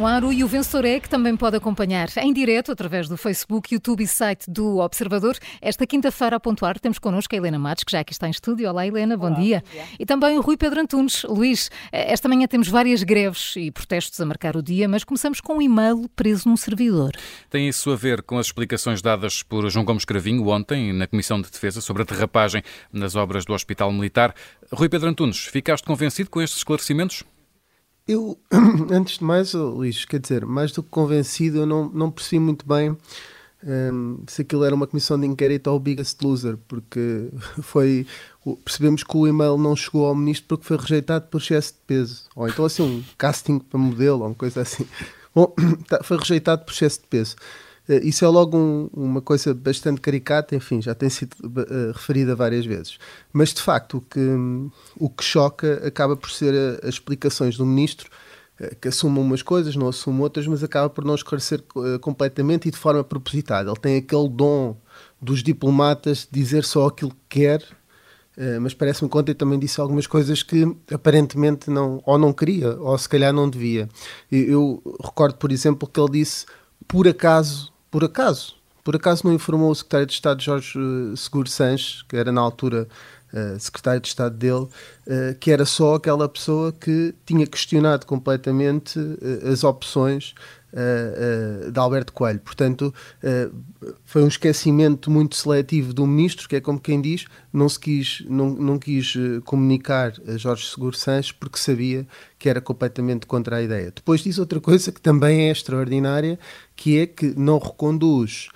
no ar E o Vencedor é, que também pode acompanhar em direto através do Facebook, YouTube e site do Observador. Esta quinta-feira, a pontuar, temos connosco a Helena Matos, que já aqui está em estúdio. Olá, Helena, bom, Olá, dia. bom dia. E também o Rui Pedro Antunes. Luís, esta manhã temos várias greves e protestos a marcar o dia, mas começamos com um e-mail preso num servidor. Tem isso a ver com as explicações dadas por João Gomes Cravinho ontem na Comissão de Defesa sobre a derrapagem nas obras do Hospital Militar. Rui Pedro Antunes, ficaste convencido com estes esclarecimentos? Eu, antes de mais, oh, Luís, quer dizer, mais do que convencido, eu não, não percebi muito bem um, se aquilo era uma comissão de inquérito ao Biggest Loser, porque foi. Percebemos que o e-mail não chegou ao ministro porque foi rejeitado por excesso de peso. Ou então, assim, um casting para modelo, ou uma coisa assim. Bom, tá, foi rejeitado por excesso de peso. Uh, isso é logo um, uma coisa bastante caricata, enfim, já tem sido uh, referida várias vezes. Mas, de facto, o que, um, o que choca acaba por ser a, as explicações do ministro, uh, que assume umas coisas, não assume outras, mas acaba por não esclarecer completamente e de forma propositada. Ele tem aquele dom dos diplomatas de dizer só aquilo que quer, mas parece-me que ontem também disse algumas coisas que aparentemente não, ou não queria, ou se calhar não devia. Eu, eu recordo, por exemplo, que ele disse por acaso, por acaso, por acaso não informou o secretário de Estado Jorge uh, Seguro Sanches, que era na altura uh, secretário de Estado dele, uh, que era só aquela pessoa que tinha questionado completamente as opções de Alberto Coelho. Portanto, foi um esquecimento muito seletivo do ministro, que é como quem diz, não se quis, não, não quis comunicar a Jorge Seguro Sanches porque sabia que era completamente contra a ideia. Depois diz outra coisa que também é extraordinária, que é que não reconduz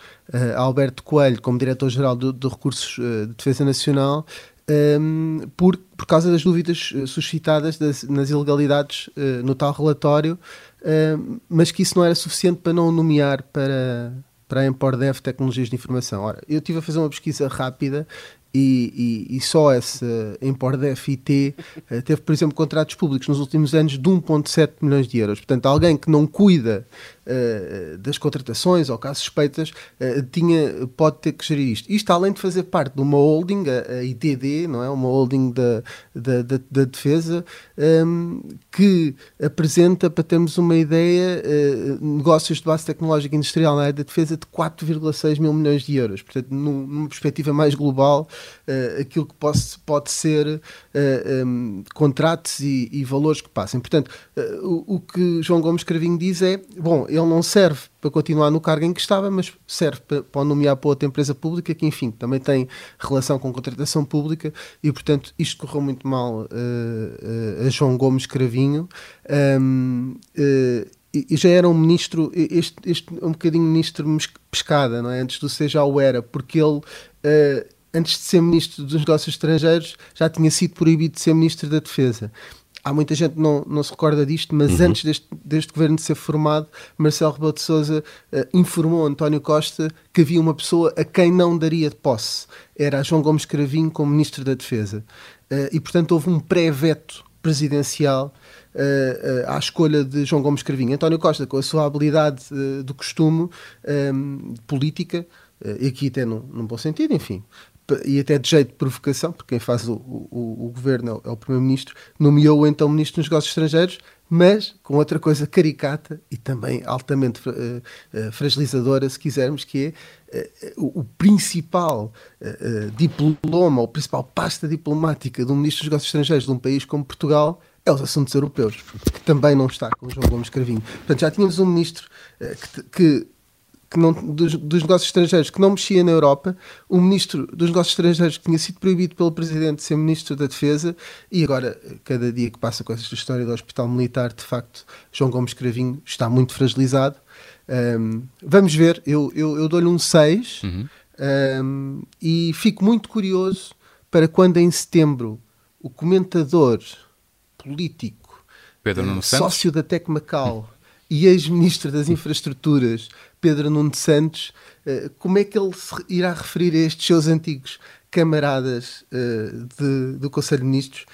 Alberto Coelho como diretor-geral de, Recursos de Defesa Nacional um, por, por causa das dúvidas suscitadas das, nas ilegalidades uh, no tal relatório, mas que isso não era suficiente para não nomear para, para a Empordev Tecnologias de Informação. Ora, eu estive a fazer uma pesquisa rápida e, e, e, só essa Empordef IT uh, teve, por exemplo, contratos públicos nos últimos anos de 1,7 milhões de euros. Portanto, alguém que não cuida uh, das contratações ou casos suspeitas uh, tinha, pode ter que gerir isto. Isto além de fazer parte de uma holding, a, a IDD, não é? uma holding da, da, da, da defesa, um, que apresenta, para termos uma ideia, negócios de base tecnológica industrial na área da defesa de 4,6 mil milhões de euros. Portanto, num, numa perspectiva mais global, uh, aquilo que pode, pode ser uh, eh, um, contratos e, e, valores que passem. Portanto, o, o, que João Gomes Cravinho diz é: bom, ele não serve para continuar no cargo em que estava, mas serve para, para nomear para outra empresa pública que, enfim, também tem relação com contratação pública e, portanto, isto correu muito mal a João Gomes Cravinho. Um, e já era um ministro, este, este um bocadinho ministro pescada, não é? Antes do ser já o era, porque ele antes de ser Ministro dos Negócios Estrangeiros, já tinha sido proibido de ser Ministro da Defesa. Há muita gente que não, não se recorda disto, mas uhum. antes deste, deste governo de ser formado, Marcelo Rebelo de Sousa uh, informou António Costa que havia uma pessoa a quem não daria posse. Era João Gomes Cravinho como Ministro da Defesa. Uh, e, portanto, houve um pré-veto presidencial uh, à escolha de João Gomes Cravinho. António Costa, com a sua habilidade do costume um, política, e aqui até num, num bom sentido, enfim, e até de jeito de provocação, porque quem faz o, o, o governo é o, é o Primeiro-Ministro, nomeou o então Ministro dos Negócios Estrangeiros, mas com outra coisa caricata e também altamente uh, uh, fragilizadora, se quisermos, que é uh, o principal diploma, ou principal pasta diplomática do Ministro dos Negócios Estrangeiros de um país como Portugal é os assuntos europeus, que também não está com o João Gomes Cravinho. Portanto, já tínhamos um ministro que, que que não, dos, dos, negócios estrangeiros que não mexia na Europa, o ministro dos negócios estrangeiros que tinha sido proibido pelo presidente de ser ministro da Defesa e agora, cada dia que passa com esta história do Hospital Militar, de facto, João Gomes Cravinho está muito fragilizado. Um, vamos ver, eu, eu, eu dou-lhe um 6 uhum. um, e fico muito curioso para quando em setembro o comentador político, Pedro Nuno sócio da Tec Macau e ex-ministro das Infraestruturas, Pedro Nuno Santos, uh, como é que ele se irá referir a estes seus antigos camaradas uh, de, do Conselho de Ministros?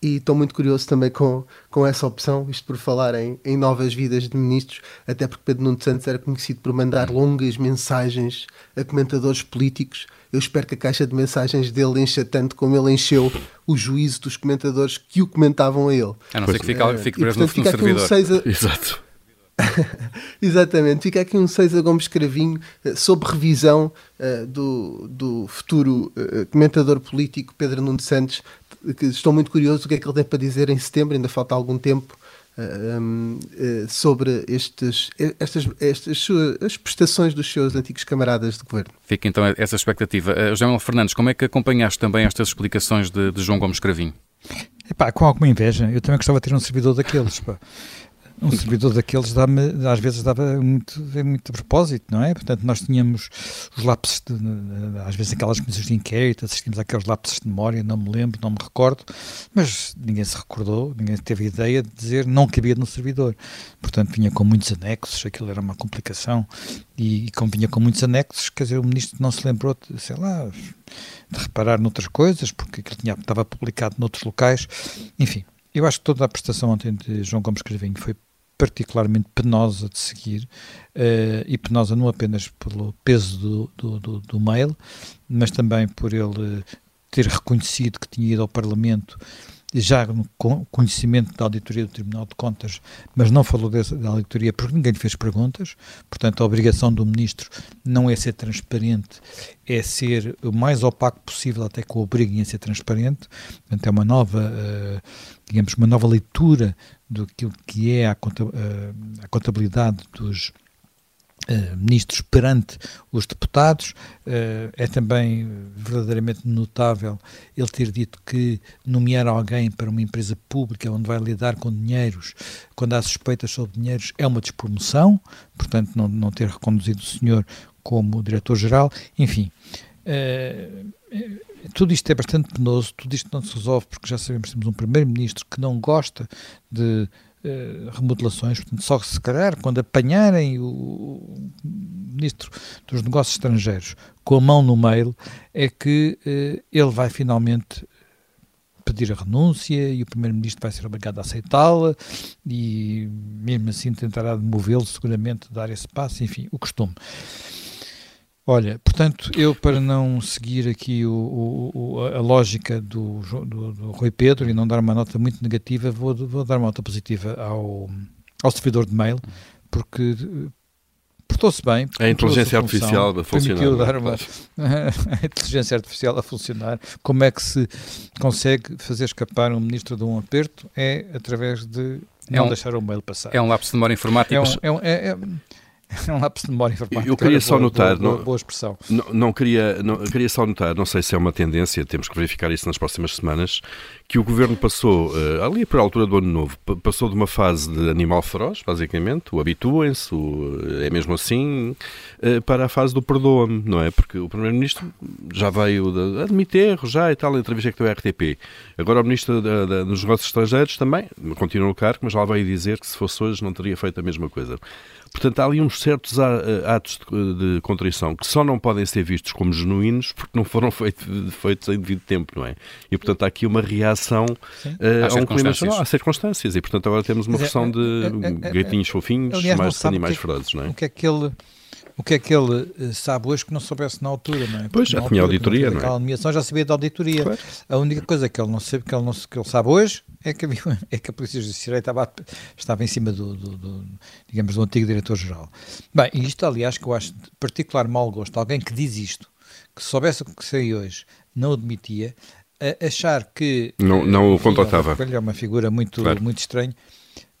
E estou muito curioso também com, com essa opção, isto por falar em, em novas vidas de ministros, até porque Pedro Nuno Santos era conhecido por mandar longas mensagens a comentadores políticos. Eu espero que a caixa de mensagens dele encha tanto como ele encheu o juízo dos comentadores que o comentavam a ele. A não ser que fique, fique preso no, no servidor. Um a... Exato Exatamente, fica aqui um César Gomes Cravinho uh, sob revisão uh, do, do futuro uh, comentador político Pedro Nuno Santos, que estou muito curioso do que é que ele tem para dizer em setembro, ainda falta algum tempo, um, sobre estes, estas, estas as prestações dos seus antigos camaradas de governo. Fica então essa expectativa. José Manuel Fernandes, como é que acompanhaste também estas explicações de, de João Gomes Cravinho? Epá, com alguma inveja, eu também gostava de ter um servidor daqueles. Pá um servidor daqueles às vezes dava muito, muito a propósito, não é? Portanto, nós tínhamos os lápis, de, às vezes aquelas comissões de inquérito, assistimos àqueles lápis de memória, não me lembro, não me recordo, mas ninguém se recordou, ninguém teve ideia de dizer não cabia no servidor. Portanto, vinha com muitos anexos, aquilo era uma complicação, e, e como vinha com muitos anexos, quer dizer, o ministro não se lembrou, de, sei lá, de reparar noutras coisas, porque aquilo tinha, estava publicado noutros locais, enfim. Eu acho que toda a prestação ontem de João Gomes Cravinho foi particularmente penosa de seguir, uh, e penosa não apenas pelo peso do, do, do, do mail, mas também por ele ter reconhecido que tinha ido ao Parlamento já no conhecimento da auditoria do Tribunal de Contas, mas não falou dessa, da auditoria porque ninguém lhe fez perguntas. Portanto, a obrigação do Ministro não é ser transparente, é ser o mais opaco possível até que o obriguem a ser transparente. Portanto, é uma nova, uh, digamos, uma nova leitura do que é a contabilidade dos Uh, ministros perante os deputados. Uh, é também verdadeiramente notável ele ter dito que nomear alguém para uma empresa pública onde vai lidar com dinheiros, quando há suspeitas sobre dinheiros, é uma despromoção, portanto, não, não ter reconduzido o senhor como diretor-geral. Enfim. Uh, tudo isto é bastante penoso, tudo isto não se resolve porque já sabemos que temos um primeiro-ministro que não gosta de uh, remodelações, portanto, só se calhar quando apanharem o, ministro dos Negócios Estrangeiros com a mão no mail, é que uh, ele vai finalmente pedir a renúncia e o primeiro-ministro vai ser obrigado a aceitá-la e mesmo assim tentará demovê-lo seguramente, dar esse passo, enfim, o costume. Olha, portanto, eu para não seguir aqui o, o, a lógica do, do, do, Rui Pedro e não dar uma nota muito negativa, vou, vou dar uma nota positiva ao, ao servidor de mail, porque portou-se bem. A inteligência a artificial a funcionar. Dar uma, a inteligência artificial a funcionar. Como é que se consegue fazer escapar um ministro de um aperto? É através de é não um, deixar o mail passar. É um lapso de memória informática. É, um, é, um, é, é um lápis de memória informática. Eu queria só boa, notar, boa, boa, boa expressão. Não, não, queria, não, queria só notar, não sei se é uma tendência, temos que verificar isso nas próximas semanas, que o governo passou, uh, ali por altura do ano novo, passou de uma fase de animal feroz, basicamente, o habituem-se, é mesmo assim, uh, para a fase do perdoa-me, não é? Porque o primeiro-ministro já veio de, admitir erros já e tal, entrevista que deu à RTP. Agora o ministro dos negócios estrangeiros também, continua no cargo, mas já veio dizer que se fosse hoje não teria feito a mesma coisa. Portanto, há ali uns certos eh, atos de, de contrição que só não podem ser vistos como genuínos porque não foram feitos, feitos em devido tempo, não é? E, portanto, há aqui uma reação uh, a um clima geral, há circunstâncias. E, portanto, agora temos uma versão de é, é, gaitinhos fofinhos, aliás, mais de animais ferozes, não é? O que é que ele o que é que ele eh, sabe hoje que não soubesse na altura, não é? Porque pois, já tinha auditoria, não é? A nomeação já sabia da auditoria. Claro. A única coisa que ele não sabe, que ele, não, que ele sabe hoje é que, havia, é que a Polícia Judiciária estava, estava em cima do, do, do digamos, do antigo diretor-geral. Bem, isto, aliás, que eu acho de particular mau gosto, alguém que diz isto, que soubesse o que sei hoje, não admitia, achar que... Não, não o contratava. É uma figura muito, claro. muito estranha.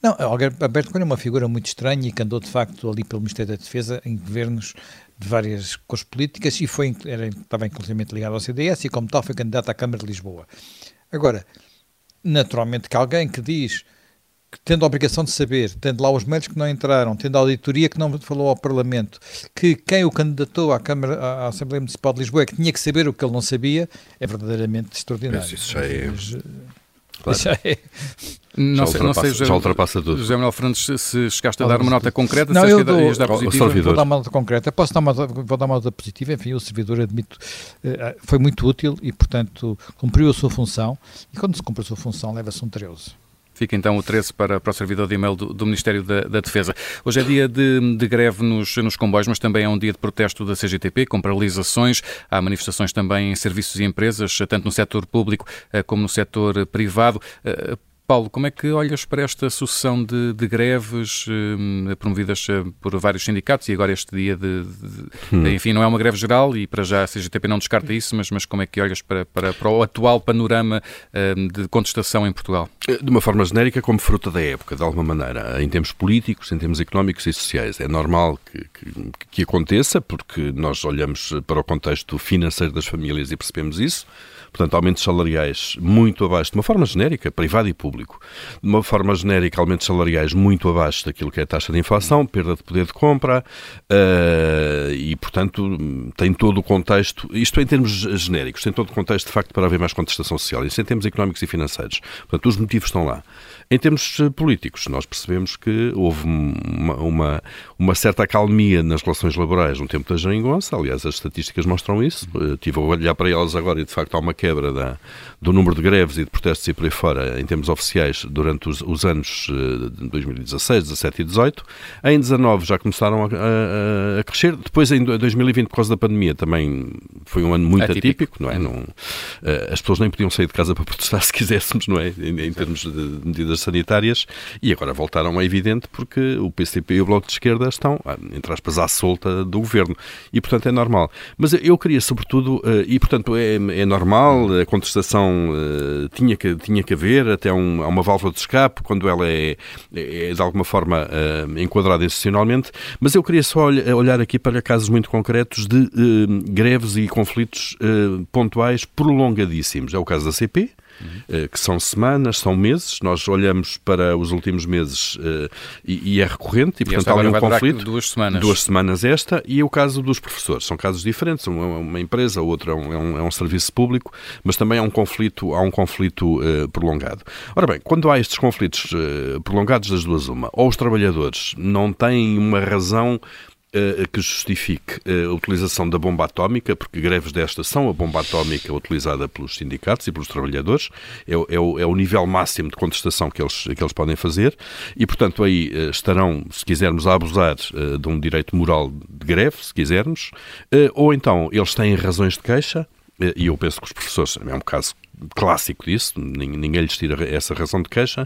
Não, Alberto Coelho é uma figura muito estranha e que andou de facto ali pelo Ministério da Defesa em governos de várias cores políticas e foi, era, estava inclusivamente ligado ao CDS e como tal foi candidato à Câmara de Lisboa. Agora, naturalmente que alguém que diz que tendo a obrigação de saber, tendo lá os meios que não entraram, tendo a auditoria que não falou ao Parlamento, que quem o candidatou à Câmara, à Assembleia Municipal de Lisboa é que tinha que saber o que ele não sabia, é verdadeiramente extraordinário. Mas isso já é... Mas, Claro. Já é. Não já, sei, ultrapassa, não sei, já ultrapassa tudo. José Manuel Fernandes, se chegaste a dar uma nota concreta, não, eu dou, dar positiva, vou dar uma nota concreta. Posso dar uma, vou dar uma nota positiva. Enfim, o servidor, admito, eh, foi muito útil e, portanto, cumpriu a sua função. E quando se cumpre a sua função, leva-se um 13. Fica então o 13 para, para o servidor de e-mail do, do Ministério da, da, Defesa. Hoje é dia de, de greve nos, nos, comboios, mas também é um dia de protesto da CGTP, com paralisações. Há manifestações também em serviços e empresas, tanto no setor público eh, como no setor privado. Eh, Paulo, como é que olhas para esta sucessão de, de greves eh, promovidas eh, por vários sindicatos e agora este dia de, de, hum. Enfim, não é uma greve geral e para já a CGTP não descarta isso, mas, mas como é que olhas para, para, para o atual panorama eh, de contestação em Portugal? De uma forma genérica, como fruta da época, de alguma maneira, em termos políticos, em termos económicos e sociais. É normal que, que, que aconteça, porque nós olhamos para o contexto financeiro das famílias e percebemos isso. Portanto, aumentos salariais muito abaixo, de uma forma genérica, privado e público, de uma forma genérica, aumentos salariais muito abaixo daquilo que é a taxa de inflação, perda de poder de compra uh, e, portanto, tem todo o contexto, isto em termos genéricos, tem todo o contexto, de facto, para haver mais contestação social. Isso em termos económicos e financeiros. Portanto, os motivos estão lá. Em termos eh, políticos, nós percebemos que houve uma, uma, uma certa acalmia nas relações laborais no tempo da geringonça, aliás, as estatísticas mostram isso. Eh, estive a olhar para elas agora e, de facto, há uma quebra da, do número de greves e de protestos e por aí fora, em termos oficiais, durante os, os anos eh, de 2016, 17 e 18. Em 19 já começaram a, a, a, crescer. Depois, em 2020, por causa da pandemia, também foi um ano muito atípico, atípico não é? Não, as pessoas nem podiam sair de casa para protestar se quiséssemos, não é? Em, em termos de medidas sanitárias e agora voltaram, é evidente, porque o PCP e o Bloco de Esquerda estão, ah, entre aspas, à solta do governo. E, portanto, é normal. Mas eu queria, sobretudo, ah, e, portanto, é, é normal, a contestação ah, tinha que, tinha que haver, até um, uma válvula de escape, quando ela é, é de alguma forma enquadrada institucionalmente, mas eu queria só olhar aqui para casos muito concretos de greves e conflitos pontuais prolongadíssimos. É o caso da CP, uhum. que são semanas, são meses. Nós olhamos para os últimos meses uh, e, e, é recorrente, e, portanto há um conflito. Duas semanas. Duas semanas esta, e é o caso dos professores. São casos diferentes, uma, uma empresa, outra é um, é um, é um, serviço público, mas também há um conflito, há um conflito uh, prolongado. Ora bem, quando há estes conflitos prolongados das duas uma, ou os trabalhadores não têm uma razão que justifique eh, a utilização da bomba atómica, porque greves destas são a bomba atómica utilizada pelos sindicatos e pelos trabalhadores, é, é, o, é o, nível máximo de contestação que eles, que eles podem fazer, e portanto aí uh, estarão, se quisermos, a abusar de um direito moral de greve, se quisermos, ou então eles têm razões de queixa, e eu penso que os professores, é um caso clássico disso, ninguém lhes tira essa razão de queixa,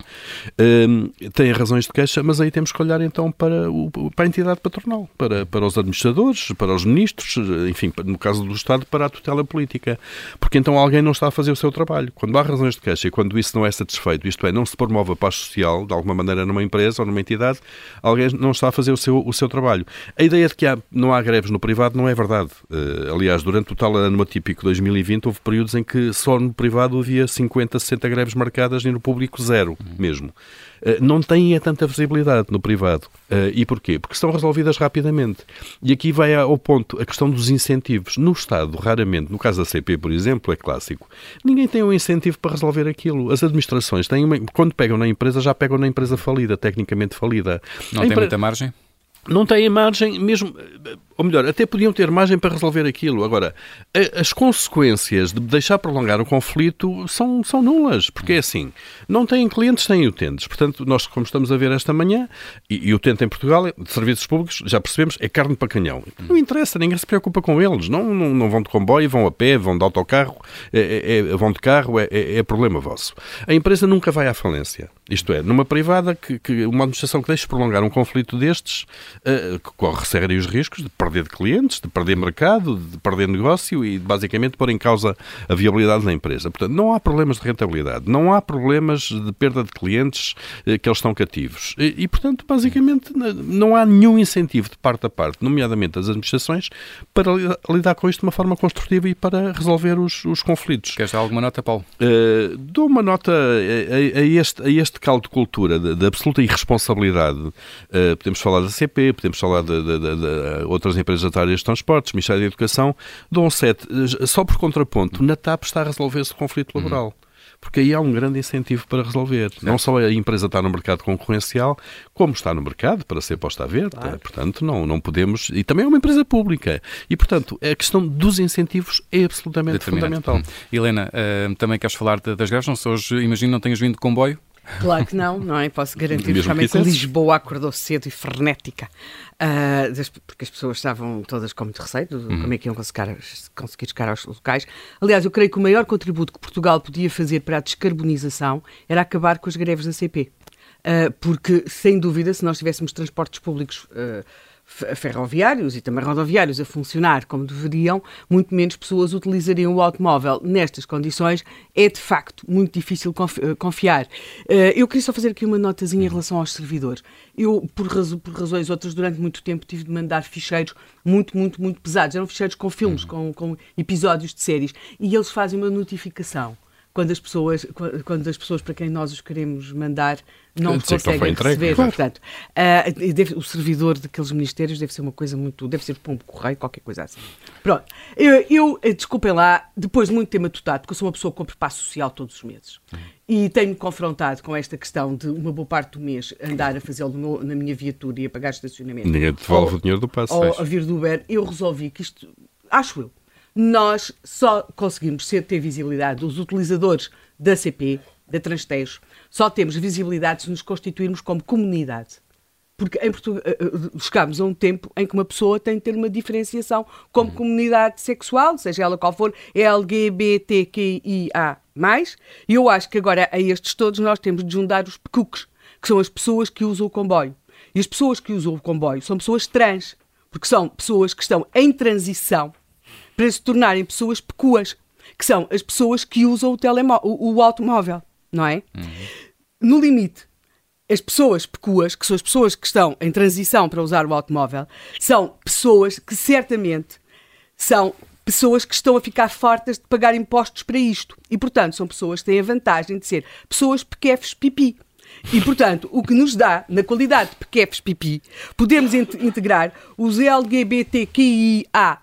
um, têm razões de queixa, mas aí temos que olhar então para, o, para a entidade patronal, para, para os administradores, para os ministros, enfim, no caso do Estado, para a tutela política. Porque então alguém não está a fazer o seu trabalho. Quando há razões de queixa e quando isso não é satisfeito, isto é, não se promove a paz social, de alguma maneira, numa empresa ou numa entidade, alguém não está a fazer o seu, o seu trabalho. A ideia de que há, não há greves no privado não é verdade. Uh, aliás, durante o tal ano atípico 2020, houve períodos em que só no privado privado havia 50, 60 greves marcadas e no público zero mesmo. Uh, não têm tanta visibilidade no privado. Uh, e porquê? Porque são resolvidas rapidamente. E aqui vai ao ponto a questão dos incentivos. No Estado, raramente, no caso da CP, por exemplo, é clássico, ninguém tem um incentivo para resolver aquilo. As administrações têm uma, quando pegam na empresa, já pegam na empresa falida, tecnicamente falida. Não a tem muita margem? Não têm margem, mesmo ou melhor, até podiam ter margem para resolver aquilo. Agora, as consequências de deixar prolongar o conflito são, são nulas, porque é assim, não têm clientes, têm utentes. Portanto, nós, como estamos a ver esta manhã, e, e utente em Portugal, de serviços públicos, já percebemos, é carne para canhão. Não interessa, ninguém se preocupa com eles. Não, não, não vão de comboio, vão a pé, vão de autocarro, é, é, é vão de carro, é, é, é, problema vosso. A empresa nunca vai à falência. Isto é, numa privada, que, que uma administração que deixe prolongar um conflito destes, uh, corre sérios riscos de perder de clientes, de perder mercado, de perder negócio e basicamente pôr em causa a viabilidade da empresa. Portanto, não há problemas de rentabilidade, não há problemas de perda de clientes eh, que eles estão cativos. E, e, portanto, basicamente, não há nenhum incentivo de parte a parte, nomeadamente das administrações, para lidar com isto de uma forma construtiva e para resolver os, os conflitos. Queres dar alguma nota, Paulo? Uh, dou uma nota a, a, este, a este caldo de cultura de, de absoluta irresponsabilidade. Uh, podemos falar da CP, podemos falar de, de, de outras empresas da área de transportes, Ministério da Educação, dão sete. Só por contraponto, na TAP está a resolver-se o conflito laboral. Uhum porque aí há um grande incentivo para resolver. Certo. Não só a empresa está no mercado concorrencial, como está no mercado para ser posta à venda. Claro. Portanto, não, não podemos. E também é uma empresa pública. E, portanto, a questão dos incentivos é absolutamente fundamental. Hum. Helena, uh, também queres falar das greves? Não se hoje, imagino, não tenhas vindo de comboio? Claro que não, não é? Posso garantir que, que Lisboa acordou cedo e frenética, uh, porque as pessoas estavam todas com muito receio de uhum. como é que iam conseguir, conseguir chegar aos locais. Aliás, eu creio que o maior contributo que Portugal podia fazer para a descarbonização era acabar com as greves da CP. Uh, porque, sem dúvida, se nós tivéssemos transportes públicos uh, ferroviários e também rodoviários a funcionar como deveriam, muito menos pessoas utilizariam o automóvel. Nestas condições é de facto muito difícil eh, confiar. Eh, eu queria só fazer aqui uma notazinha em relação aos servidores. Eu, por, razo por razões outras, durante muito tempo tive de mandar ficheiros muito, muito, muito pesados. Eram ficheiros com filmes, uhum. com, com episódios de séries. E eles fazem uma notificação quando as pessoas, quando as pessoas para quem nós os queremos mandar não conseguem não receber. Claro. Portanto, uh, deve, o servidor daqueles ministérios deve ser uma coisa muito. deve ser pombo correio, qualquer coisa assim. Pronto. Eu, eu eh, desculpem lá, depois de muito tempo matutado, porque eu sou uma pessoa que compra passo social todos os meses. Uhum. E tenho-me confrontado com esta questão de uma boa parte do mês andar a fazê-lo na minha viatura e a pagar estacionamento. Ninguém devolve ou, o dinheiro do passo. Ou a vir do Uber. Eu resolvi que isto. Acho eu nós só conseguimos ter visibilidade, os utilizadores da CP, da Transtejo, só temos visibilidade se nos constituirmos como comunidade. Porque em Portugal eh, eh, chegámos a um tempo em que uma pessoa tem de ter uma diferenciação como uhum. comunidade sexual, seja ela qual for, LGBTQIA+, e eu acho que agora a estes todos nós temos de juntar os PCUCs, que são as pessoas que usam o comboio. E as pessoas que usam o comboio são pessoas trans, porque são pessoas que estão em transição para se tornarem pessoas pecuas, que são as pessoas que usam o, o, o automóvel, não é? Uhum. No limite, as pessoas pecuas, que são as pessoas que estão em transição para usar o automóvel, são pessoas que certamente são pessoas que estão a ficar fartas de pagar impostos para isto. E, portanto, são pessoas que têm a vantagem de ser pessoas pequefes pipi. E, portanto, o que nos dá, na qualidade de pequefes pipi, podemos integrar os LGBTQIA+,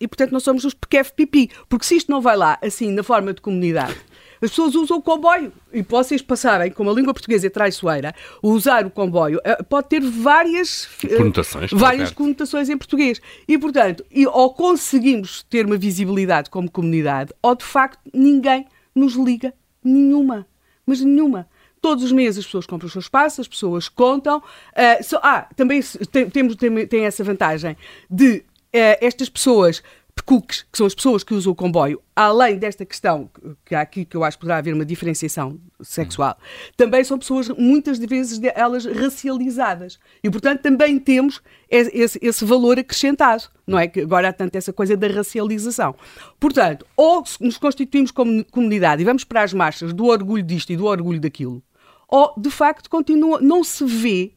e, portanto, nós somos os pequefes pipi. Porque se isto não vai lá, assim, na forma de comunidade, as pessoas usam o comboio. E vocês passarem, como a língua portuguesa é traiçoeira, usar o comboio eh, pode ter várias eh, conotações, várias conotações em português. E, portanto, e, ou conseguimos ter uma visibilidade como comunidade, ou de facto ninguém nos liga nenhuma. Mas nenhuma. Todos os meses as pessoas compram os seus espaços, as pessoas contam. Uh, so, ah, também tem, tem, tem essa vantagem de uh, estas pessoas cooks, que são as pessoas que usam o comboio, além desta questão que há aqui que eu acho que poderá haver uma diferenciação sexual, também são pessoas muitas vezes elas racializadas e portanto também temos esse, esse, valor acrescentado, não é que agora há tanto essa coisa da racialização. Portanto, ou nos constituímos como comunidade e vamos para as marchas do orgulho disto e do orgulho daquilo, ou de facto continua, não se vê,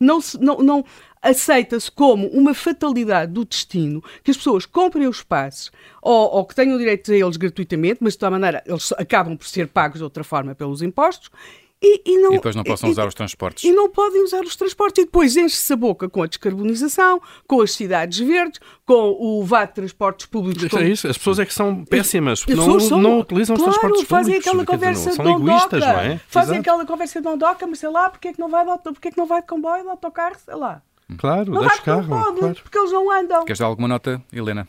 não, se, não, não aceita-se como uma fatalidade do destino que as pessoas comprem os passos ou, ou, que tenham direito a eles gratuitamente, mas de toda maneira eles acabam por ser pagos de outra forma pelos impostos. E, e, não, e depois não possam e, usar os transportes. E não podem usar os transportes. E depois enche-se a boca com a descarbonização, com as cidades verdes, com o VAT de transportes públicos. Com... É isso, as pessoas é que são péssimas, porque não, são, não utilizam claro, os transportes fazem públicos. Aquela conversa dizer, não, são egoístas, não é? Fazem Exato. aquela conversa de ondoca, mas sei lá, porque é que não vai de, porque é que não vai de comboio, de autocarro, sei lá. Claro, não deixa carro. Não pode, claro. porque eles não andam. Queres dar alguma nota, Helena?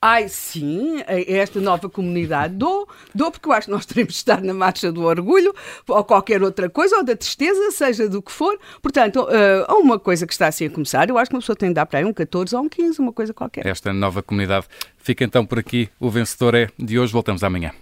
Ai, sim, é esta nova comunidade dou, dou porque eu acho que nós teremos de estar na marcha do orgulho ou qualquer outra coisa, ou da tristeza, seja do que for. Portanto, uh, uma coisa que está assim a começar, eu acho que uma pessoa tem de dar para aí um 14 ou um 15, uma coisa qualquer. Esta nova comunidade. Fica então por aqui. O vencedor é de hoje. Voltamos amanhã.